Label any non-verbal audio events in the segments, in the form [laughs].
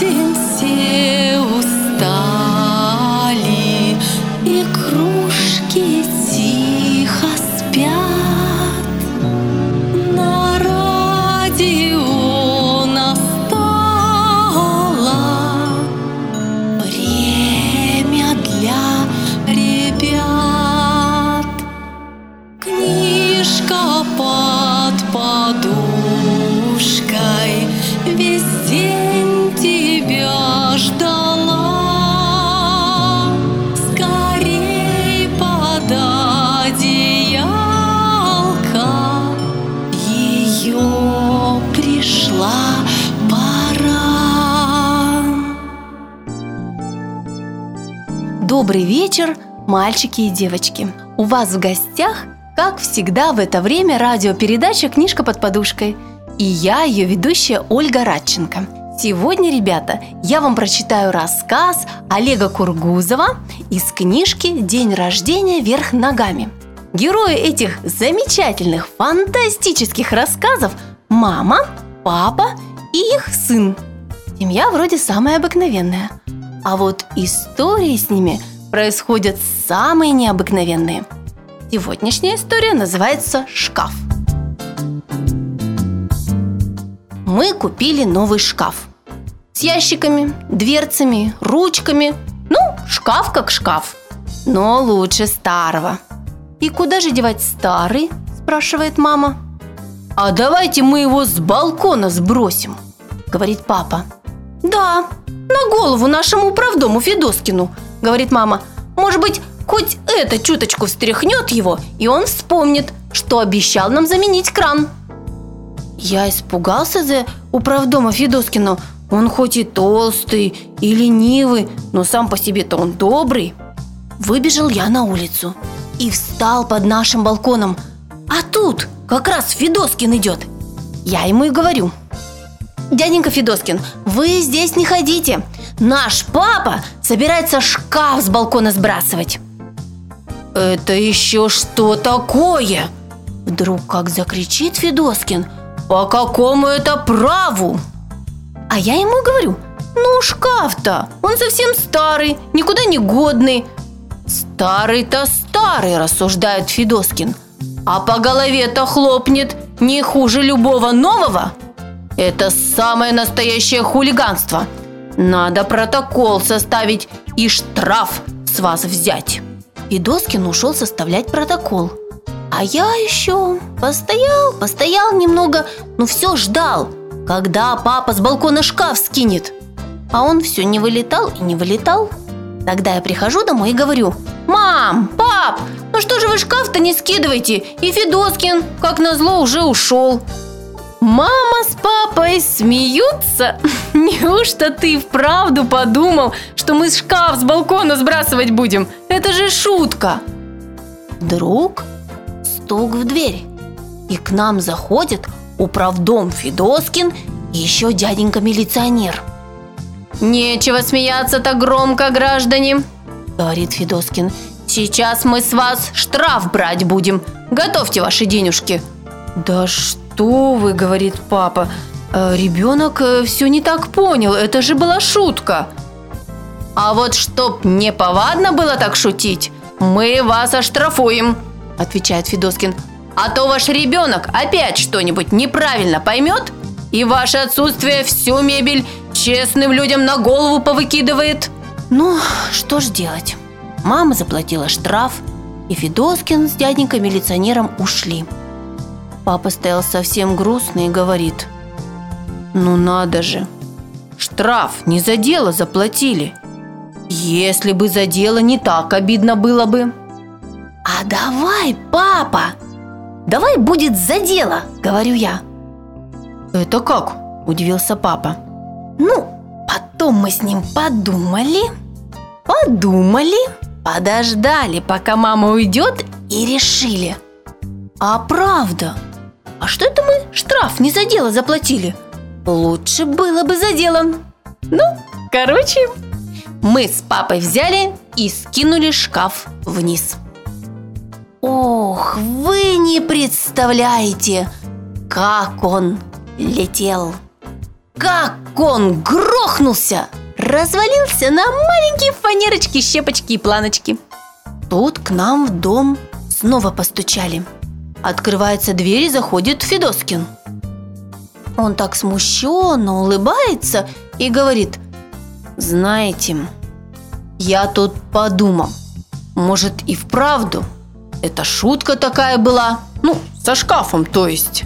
день Добрый вечер, мальчики и девочки. У вас в гостях, как всегда, в это время радиопередача «Книжка под подушкой». И я, ее ведущая Ольга Радченко. Сегодня, ребята, я вам прочитаю рассказ Олега Кургузова из книжки «День рождения вверх ногами». Герои этих замечательных, фантастических рассказов – мама, папа и их сын. Семья вроде самая обыкновенная. А вот истории с ними происходят самые необыкновенные. Сегодняшняя история называется «Шкаф». Мы купили новый шкаф. С ящиками, дверцами, ручками. Ну, шкаф как шкаф. Но лучше старого. «И куда же девать старый?» – спрашивает мама. «А давайте мы его с балкона сбросим», – говорит папа. «Да, на голову нашему управдому Федоскину», – говорит мама. «Может быть, хоть это чуточку встряхнет его, и он вспомнит, что обещал нам заменить кран». Я испугался за управдома Федоскина. Он хоть и толстый, и ленивый, но сам по себе-то он добрый. Выбежал я на улицу и встал под нашим балконом. А тут как раз Федоскин идет. Я ему и говорю. Дяденька Федоскин, вы здесь не ходите. Наш папа собирается шкаф с балкона сбрасывать. Это еще что такое? Вдруг как закричит Федоскин. По какому это праву? А я ему говорю, ну шкаф-то, он совсем старый, никуда не годный. Старый-то старый, рассуждает Федоскин. А по голове-то хлопнет не хуже любого нового. Это самое настоящее хулиганство. Надо протокол составить и штраф с вас взять. Федоскин ушел составлять протокол. А я еще постоял, постоял немного, но все ждал, когда папа с балкона шкаф скинет. А он все не вылетал и не вылетал. Тогда я прихожу домой и говорю, «Мам, пап, ну что же вы шкаф-то не скидываете? И Федоскин, как назло, уже ушел». Мама папой смеются. [laughs] Неужто ты вправду подумал, что мы шкаф с балкона сбрасывать будем? Это же шутка. Вдруг стук в дверь. И к нам заходит управдом Федоскин и еще дяденька милиционер. «Нечего смеяться так громко, граждане!» – говорит Федоскин. «Сейчас мы с вас штраф брать будем. Готовьте ваши денежки». «Да что вы!» – говорит папа. «Э, «Ребенок э, все не так понял, это же была шутка». «А вот чтоб не повадно было так шутить, мы вас оштрафуем», – отвечает Федоскин. «А то ваш ребенок опять что-нибудь неправильно поймет, и ваше отсутствие всю мебель честным людям на голову повыкидывает». Ну, что ж делать? Мама заплатила штраф, и Федоскин с дяденькой-милиционером ушли. Папа стоял совсем грустный и говорит, «Ну надо же, штраф не за дело заплатили. Если бы за дело не так обидно было бы». «А давай, папа, давай будет за дело», – говорю я. «Это как?» – удивился папа. «Ну, потом мы с ним подумали, подумали, подождали, пока мама уйдет и решили. А правда, а что это мы штраф не за дело заплатили? Лучше было бы за дело. Ну, короче, мы с папой взяли и скинули шкаф вниз. Ох, вы не представляете, как он летел. Как кон грохнулся, развалился на маленькие фанерочки, щепочки и планочки. Тут к нам в дом снова постучали. Открывается дверь и заходит Федоскин. Он так смущенно улыбается и говорит, «Знаете, я тут подумал, может и вправду, это шутка такая была, ну, со шкафом, то есть».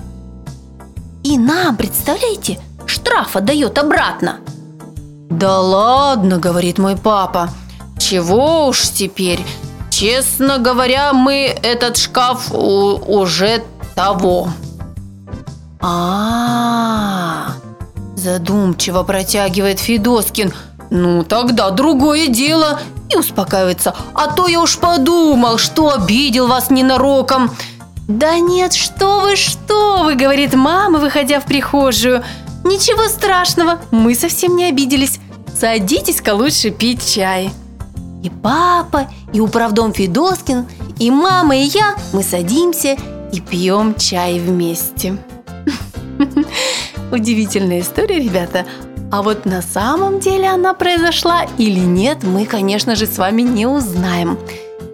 И нам, представляете, штраф отдает обратно. «Да ладно», — говорит мой папа, «чего уж теперь, Честно говоря, мы этот шкаф уже того. А, -а, а задумчиво протягивает Федоскин. Ну, тогда другое дело. И успокаивается. А то я уж подумал, что обидел вас ненароком. Да нет, что вы, что вы, говорит мама, выходя в прихожую. Ничего страшного, мы совсем не обиделись. Садитесь-ка лучше пить чай. И папа, и управдом Федоскин, и мама, и я, мы садимся и пьем чай вместе. Удивительная история, ребята. А вот на самом деле она произошла или нет, мы, конечно же, с вами не узнаем.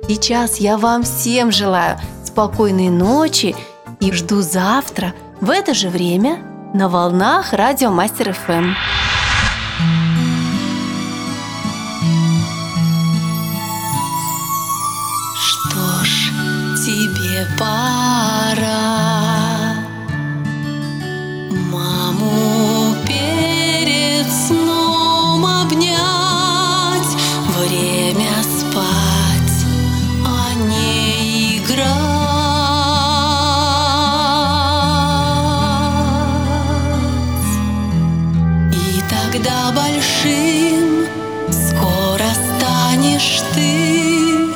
Сейчас я вам всем желаю спокойной ночи и жду завтра в это же время на волнах Радио Мастер ФМ. тебе пора. когда большим скоро станешь ты.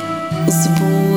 Сбудь